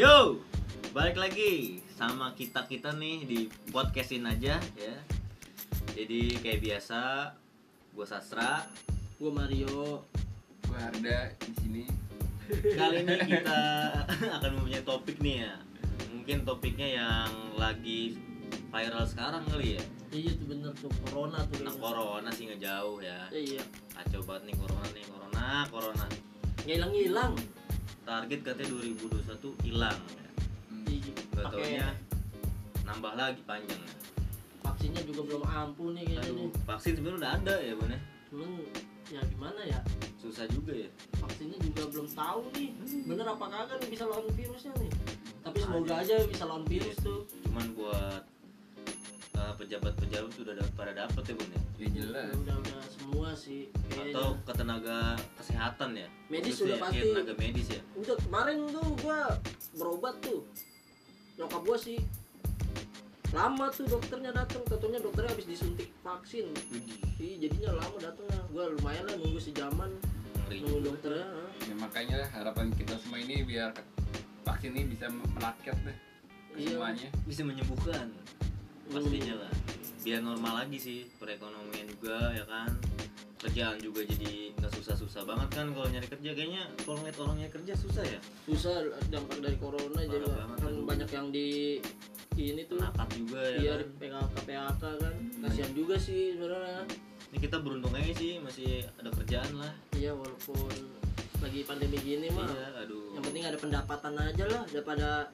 Yo, balik lagi sama kita kita nih di podcastin aja ya. Jadi kayak biasa, gue Sastra. Gue Mario. Gue Harda di sini. Kali ini kita akan mempunyai topik nih ya. Mungkin topiknya yang lagi viral sekarang kali ya. Iya tuh bener tuh corona tuh. Tentang corona sih nggak jauh ya. Iya. Kacau banget nih corona nih corona corona. Nggak hilang hilang. Target katanya 2021 hilang. Ya. Iya. Gak taunya nambah lagi panjang. ya. vaksinnya juga belum ampuh nih kayaknya Aduh, nih. vaksin sebenarnya udah ada ya bun ya. Cuman ya gimana ya? Susah juga ya. Vaksinnya juga belum tahu nih. Bener apa kagak nih bisa lawan virusnya nih. Tapi semoga aja bisa lawan virus tuh. Cuman buat pejabat-pejabat udah da- pada dapet ya bun ya. Ya jelas. Udah udah semua sih kayaknya. Atau ke tenaga kesehatan ya. Medis Khususnya, udah iya, pasti. tenaga medis ya. Udah kemarin tuh gua berobat tuh. Nyokap gua sih lama tuh dokternya datang, tentunya dokternya habis disuntik vaksin. Iya jadinya lama datangnya. Gua lumayan lah nunggu sejaman Ngeri nunggu dokternya. Ya makanya lah harapan kita semua ini biar vaksin ini bisa merakyat deh Iya. semuanya. Bisa menyembuhkan. Pastinya lah. Biar normal lagi sih perekonomian juga ya kan. Kerjaan juga jadi nggak susah-susah banget kan kalau nyari kerja kayaknya kalau ngeliat orang nyari kerja susah ya. Susah dampak dari corona jadi kan aduh. banyak yang di ini tuh Nakap juga ya. iya kan? PKK PHK kan. Kasihan juga sih sebenarnya. Ini kita beruntung aja sih masih ada kerjaan lah. Iya walaupun lagi pandemi gini mah Iya, aduh. yang penting ada pendapatan aja lah daripada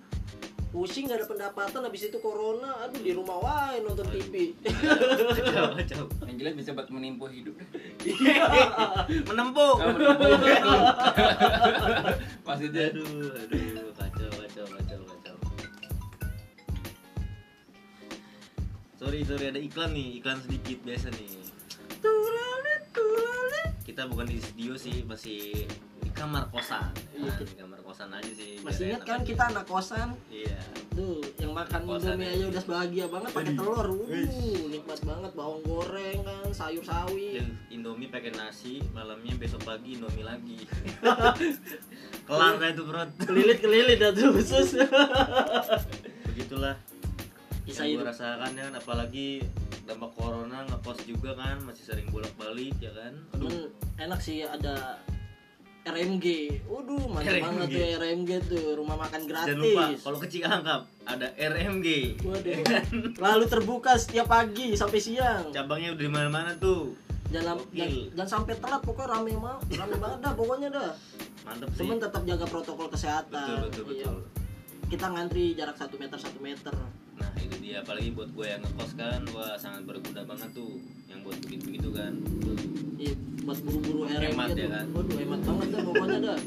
pusing gak ada pendapatan habis itu corona aduh di rumah wae nonton TV kacau. Yang jelas bisa buat menimpa hidup deh. Menempuh. Menimpa hidup. Maksudnya Aduh, aduh, kacau, kacau, kacau, kacau. Sorry, sorry ada iklan nih, iklan sedikit biasa nih. Kita bukan di studio sih, masih kamar kosan. Iya, Ya, kita- di kamar kosan aja sih. masih ingat enak kan kita anak kosan Iya. tuh yang makan Kosan indomie ya. aja udah bahagia banget pakai telur uh nikmat banget bawang goreng kan sayur sawi Yang Indomie pakai nasi, malamnya besok pagi Indomie lagi. Kelar dah itu perut. kelilit kelilit dah tuh khusus Begitulah bisa yang gue rasakan ya kan, apalagi dampak corona ngekos juga kan masih sering bolak balik ya kan aduh enak sih ada RMG, waduh mantap banget tuh RMG tuh rumah makan jangan lupa gratis. kalau ke Cikangkap ada RMG Waduh. Lalu terbuka setiap pagi sampai siang. cabangnya udah di mana mana tuh Jangan jangan, jangan sampai telat pokoknya rame mah. Rame banget dah pokoknya dah. mantep sih Cuman tetap jaga protokol kesehatan. betul betul Iya. betul Kita ngantri jarak 1 meter 1 meter. Dia apalagi buat gue yang ngekos kan wah sangat berguna banget tuh yang buat begitu begitu kan Iya, buat buru-buru Hemat tuh. ya kan? Waduh, hemat banget dah pokoknya dah.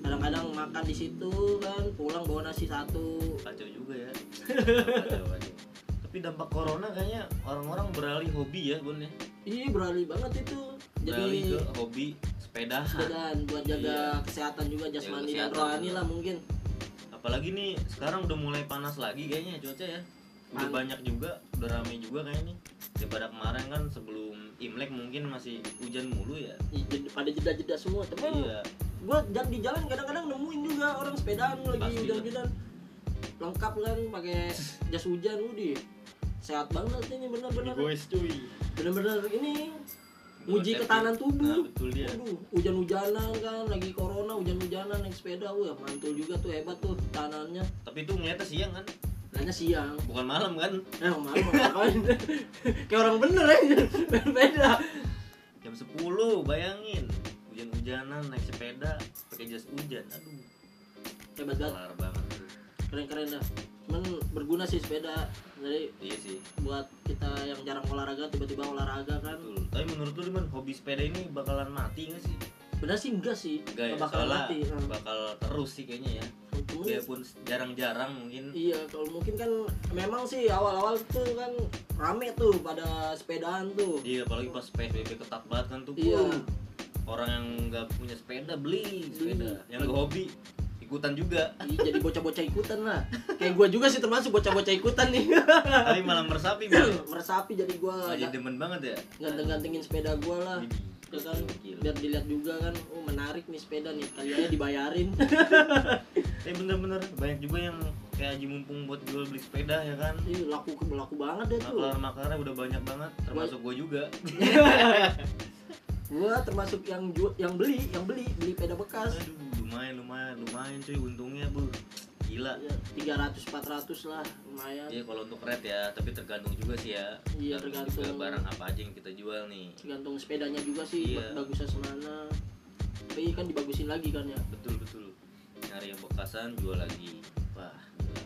Kadang-kadang makan di situ kan, pulang bawa nasi satu. kacau juga ya kacau, kacau. tapi dampak corona kayaknya orang-orang beralih hobi ya bun ya Iya, beralih banget itu. beralih Jadi ke hobi sepedahan sepedaan buat jaga Iya. kesehatan juga jasmani dan rohani lah mungkin. apalagi nih sekarang udah mulai panas lagi kayaknya cuaca ya udah banyak juga udah rame juga kayaknya. Daripada kemarin kan sebelum imlek mungkin masih hujan mulu ya. Jed- pada jeda-jeda semua temen iya. gua jalan di jalan kadang-kadang nemuin juga orang sepedaan lagi hujan-hujan. lengkap kan pakai jas hujan Udi. Sehat banget ini bener-bener cuy. Bener-bener ini uji ketahanan tubuh. Nah, betul dia. Waduh, hujan-hujanan kan lagi corona hujan-hujanan naik sepeda. Wah mantul juga tuh hebat tuh tahanannya tapi itu ngeliatnya siang kan nanya siang. Bukan malam kan? Eh malam ngapain? Kayak orang bener ya beda jam 10 bayangin. Hujan-hujanan naik sepeda pakai jas hujan. Aduh. Hebat banget. Kelar banget. Keren-keren dah. Cuman berguna sih sepeda. Jadi iya sih. buat kita yang jarang olahraga tiba-tiba olahraga kan? Betul. Tapi menurut lu Diman hobi sepeda ini bakalan mati nggak sih? Benar sih enggak sih. Enggak ya, bakal mati bakal terus sih kayaknya ya Cuman, biarpun jarang-jarang mungkin. Iya kalau mungkin kan memang sih awal-awal tuh kan rame tuh pada sepedaan tuh. Iya apalagi pas PSBB ketat banget kan tuh Iya. Orang yang nggak punya sepeda beli sepeda. Beli. yang nggak hobi ikutan juga. Iya, jadi bocah-bocah ikutan lah. Kayak gua juga sih termasuk bocah-bocah ikutan nih. Tapi malah meresapi bang. Meresapi jadi aja gak demen banget ya. ganteng-gantengin sepeda gua lah. Ke kan? biar dilihat juga kan oh menarik nih sepeda nih aja dibayarin Eh bener-bener banyak juga yang kayak Haji Mumpung buat jual beli sepeda ya kan. Ih, laku laku banget deh tuh Maklar-maklarnya udah banyak banget, termasuk gue juga. gua termasuk yang ju yang beli yang beli beli sepeda bekas Aduh, lumayan lumayan lumayan cuy untungnya bu. Gila. ya, 300 400 lah lumayan Iya kalau untuk red ya, tapi tergantung juga sih ya. Iya, Tergantung tergantung. juga barang apa aja yang kita jual nih. tergantung sepedanya juga sih Iya. bagusnya semana tapi kan dibagusin lagi kan ya Betul betul. Nyari yang bekasan jual lagi. Wah,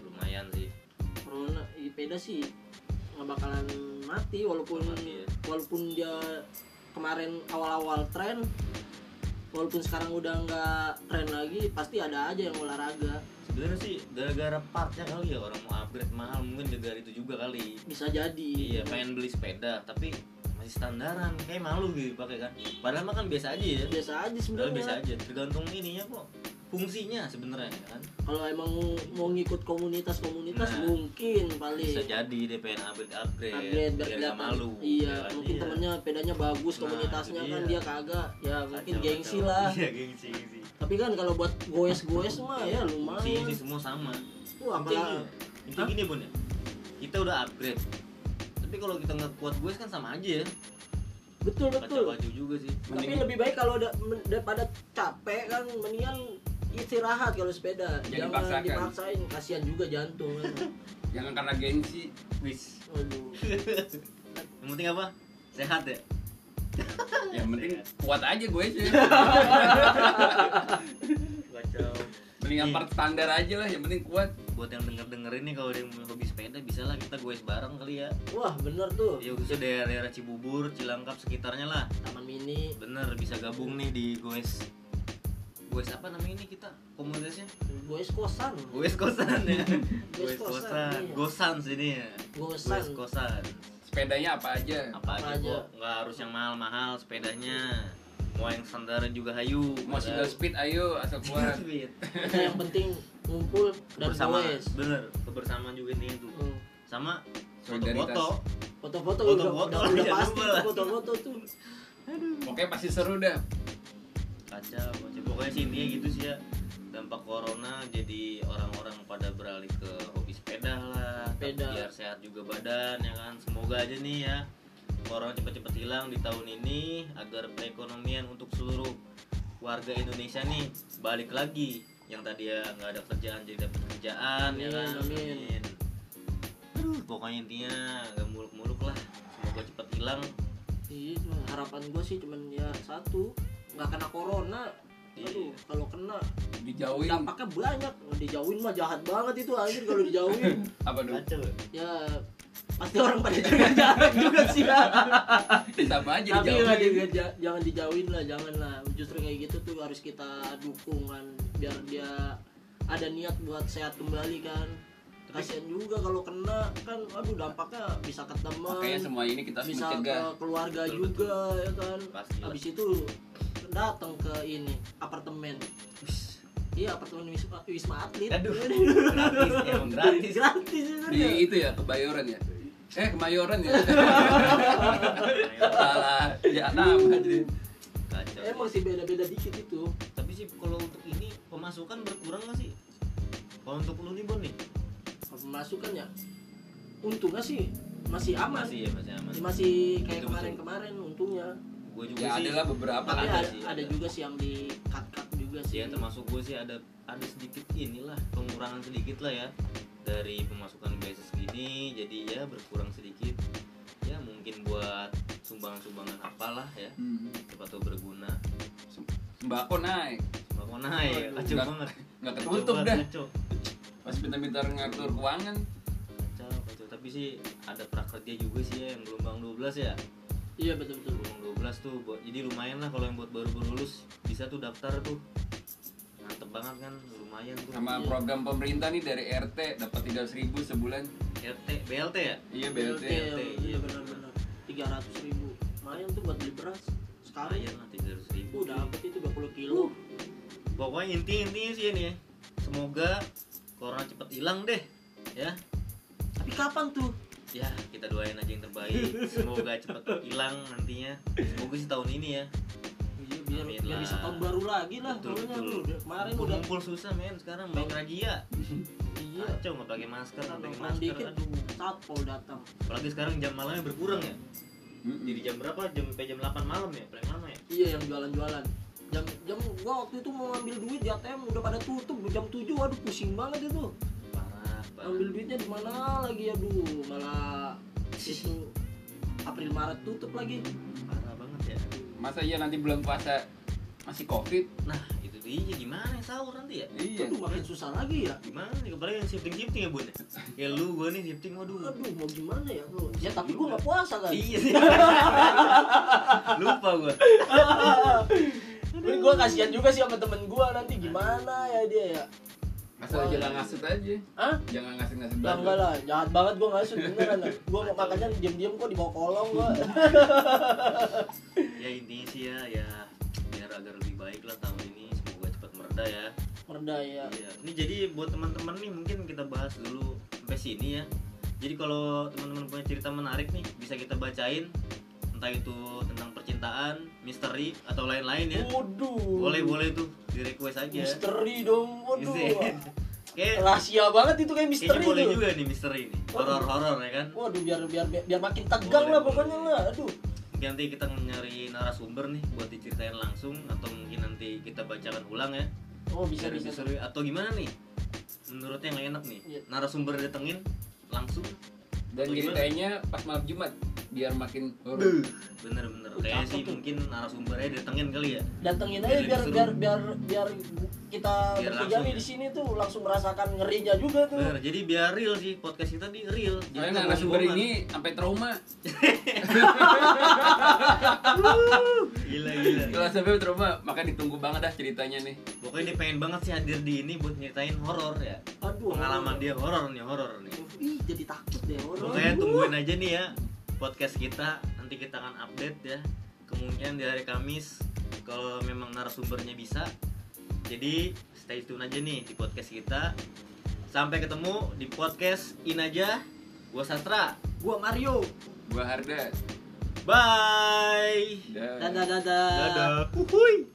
lumayan sih. corona sepeda sih nggak bakalan mati walaupun Mati ya. walaupun dia kemarin awal-awal tren walaupun sekarang udah nggak tren lagi pasti ada aja yang olahraga Sebenarnya sih gara-gara partnya kali ya orang mau upgrade mahal mungkin gara-gara itu juga kali. bisa jadi Iya pengen beli sepeda tapi masih standaran kayak malu gitu pakai kan. Padahal mah kan biasa aja ya. biasa aja Padahal biasa sebenarnya aja tergantung ininya kok fungsinya sebenarnya kan. kalau emang mau ngikut komunitas-komunitas Nah, mungkin paling Bisa jadi dia pengen upgrade upgrade, upgrade biar gak malu. iya kan? mungkin Iya. temennya pedanya bagus Nah, komunitasnya kan dia. kagak ya mungkin Kacau, gengsi kacau. lah Iya gengsi gengsi. tapi kan kalau buat goes-goes mah ya lumayan sih semua sama. Wah, apalagi intinya gini bun ya. Kita udah upgrade. Tapi kalau kita nggak kuat gue kan sama aja ya. betul betul kacau juga sih. tapi Mending- lebih baik kalau daripada capek kan mendingan istirahat kalau sepeda Jangan jangan dipaksakan. dipaksain kasihan juga jantung kan Jangan karena gengsi. Wis. Waduh. Yang penting apa? Sehat ya. Yang penting kuat aja gue sih. Kacau. Mendingan part standar aja lah, yang penting kuat. Buat yang denger denger ini kalau ada yang hobi sepeda bisa lah kita goes bareng kali ya. wah bener tuh Ya khususnya daerah-daerah Cibubur, Cilangkap sekitarnya lah. taman mini Bener bisa gabung nih di goes. Goes apa namanya ini kita komunitasnya? goes kosan Goes kosan ya. Goes kosan, kosan. iya. Gosan sini ya. gosan Goes kosan. Sepedanya apa aja? Apa Apa aja aja. kok? Nggak harus yang mahal-mahal sepedanya. Mau yang standar juga hayu. Mau single speed ayo asal kuat. Speed. Yang penting ngumpul dan Bersama, goes bener kebersamaan juga nih itu. Hmm. Sama Solidaritas. foto-foto. foto-foto Foto-foto udah, udah, udah jangan pasti tuh foto-foto tuh Pokoknya pasti seru dah. Kacau kacau. pokoknya sih intinya gitu sih ya. Dampak corona jadi orang-orang pada beralih ke hobi sepeda lah Sepeda. biar sehat juga badan ya kan. Semoga aja nih ya corona cepet-cepet hilang di tahun ini agar perekonomian untuk seluruh warga Indonesia nih balik lagi. Yang tadi ya nggak ada kerjaan jadi dapat kerjaan ya Amin, kan amin. aduh pokoknya intinya gak muluk-muluk lah. Semoga cepet hilang. Iya, harapan gue sih cuman ya satu nggak kena corona. Iya. Aduh, kalau kena Dijauhin. dampaknya banyak. Oh, dijauhin mah jahat banget itu anjir kalau dijauhin. Apa kacau ya pasti orang pada jaga jarak juga sih ya. Sama aja Tapi dijauhin. di- ja- jangan dijauhin lah, jangan lah. Justru kayak gitu tuh harus kita dukung kan biar dia ada niat buat sehat kembali kan. Kasian juga kalau kena kan aduh dampaknya bisa ke teman. Makanya semua ini kita harus bisa mencegah. ke keluarga Betul, juga ya kan Pasti lah. habis itu datang ke ini apartemen iya apartemen wisma, wisma atlet Aduh, gratis, emang gratis. gratis Di ya. itu ya kebayoran ya. Eh kemayoran ya. Salah. Ya nama jadi. Kacau. emang sih beda-beda dikit itu Tapi sih kalau untuk ini pemasukan berkurang nggak sih? Kalau untuk lu nih Bon nih? pemasukan ya untungnya sih masih aman Masih ya, masih aman. masih kayak kemarin-kemarin untungnya Gue juga Ya sih. adalah beberapa tapi ada ada, sih, ada ada. juga sih yang di cut cut juga sih Ya termasuk gue sih ada ada sedikit inilah pengurangan sedikit lah ya dari pemasukan biasa segini jadi ya berkurang sedikit ya mungkin buat sumbangan-sumbangan apalah ya Hmm. siapa tahu berguna Sembako naik. sembako naik kacau nggak- banget Nggak ketutup dah. kacau. Pas bentar-bentar ngatur keuangan. kacau kacau tapi sih ada prakerja juga sih ya yang gelombang 12 ya iya betul betul gelombang 12 tuh buat jadi lumayan lah kalau yang buat baru-baru lulus. Bisa tuh daftar tuh. Mantep banget kan lumayan tuh. Sama Iya. program pemerintah nih dari RT dapat 300 ribu sebulan. RT BLT ya? Iya BLT, BLT. BLT, iya benar-benar. tiga ratus ribu. Lumayan tuh buat beli beras. Sekali. Lumayan lah 300 ribu. Uh, dapet itu 20 kilo. pokoknya inti intinya sih ini ya. Semoga corona cepet hilang deh ya. Tapi kapan tuh? Ya kita doain aja yang terbaik. Semoga cepet hilang nantinya. Semoga sih tahun ini ya. Biar Amin biar lah. bisa tahun baru lagi lah Betul, pokoknya. betul. lu udah- kemarin udah ngumpul susah men sekarang main razia iya. Kacau nggak pakai masker nggak pakai masker dikit aduh. Satpol datang. Apalagi sekarang jam malamnya berkurang ya? Mm-mm. jadi jam berapa? Jam sampai jam 8 malam ya? Paling lama ya? Iya yang jualan-jualan. Jam jam gua waktu itu mau ngambil duit di ATM udah pada tutup jam 7 aduh pusing banget itu ambil duitnya di mana lagi? Aduh malah itu April Maret tutup lagi. Parah banget ya. Masa iya nanti bulan puasa masih covid? Nah itu dia gimana yang sahur nanti ya? Iya. aduh makin susah lagi ya. Gimana nih? Apalagi yang shifting shifting ya bun? Ya ya lu gua nih shifting waduh. Aduh mau gimana ya? Bro ya tapi gua nggak puasa kan? Iya. Sih lupa gua. Tapi gua kasihan juga sih sama temen gua. Nanti gimana ya dia ya asal jangan ngasut aja Hah? jangan ngasut ngasut Lah enggak lah, jahat banget gua ngasut beneran lah. Gua makanya diam-diam kok di bawah kolong gua. ya intinya sih ya ya biar agar lebih baik lah tahun ini semoga cepat mereda ya Merda ya. Iya. Ini jadi buat teman-teman nih mungkin kita bahas dulu sampai sini ya. Jadi kalau teman-teman punya cerita menarik nih bisa kita bacain entah itu percintaan, misteri atau lain-lain ya. Waduh. Boleh boleh tuh di request aja. Misteri dong. Waduh. Iya. Kayak Rahasia banget itu kayak kayaknya misteri boleh tuh. juga nih misteri nih. Horor-horor ya kan. Waduh, biar biar biar, biar makin tegang Boleh, lah boleh. pokoknya lah. Aduh. Mungkin nanti kita nyari narasumber nih buat diceritain langsung atau mungkin nanti kita bacakan ulang ya. Oh, bisa Biar bisa. misteri atau gimana nih? Menurutnya yang enak nih. Iya. Narasumber datengin langsung dan ceritainnya pas malam jumat biar makin horor Oh, kayaknya cakep sih tuh. mungkin narasumbernya datengin kali ya. Datengin aja biar biar biar biar kita Biar bertiga langsung ya. di sini tuh langsung merasakan ngerinya juga tuh. bener jadi biar real sih podcast kita di real. Jadi narasumber ini sampai trauma. Gila gila kalau sampai trauma maka ditunggu banget dah ceritanya nih. Pokoknya dia pengen banget sih hadir di ini buat nyeritain horor ya. Aduh. pengalaman dia horor nih horor nih. Ih, jadi takut deh orang. pokoknya tungguin aja nih ya podcast kita nanti kita akan update ya kemungkinan di hari Kamis kalau memang narasumbernya bisa jadi stay tune aja nih di podcast kita sampai ketemu di podcast Inaja gua Satra Gua Mario. gua harga bye Dah. Dadah dadah. dadah Uhuy.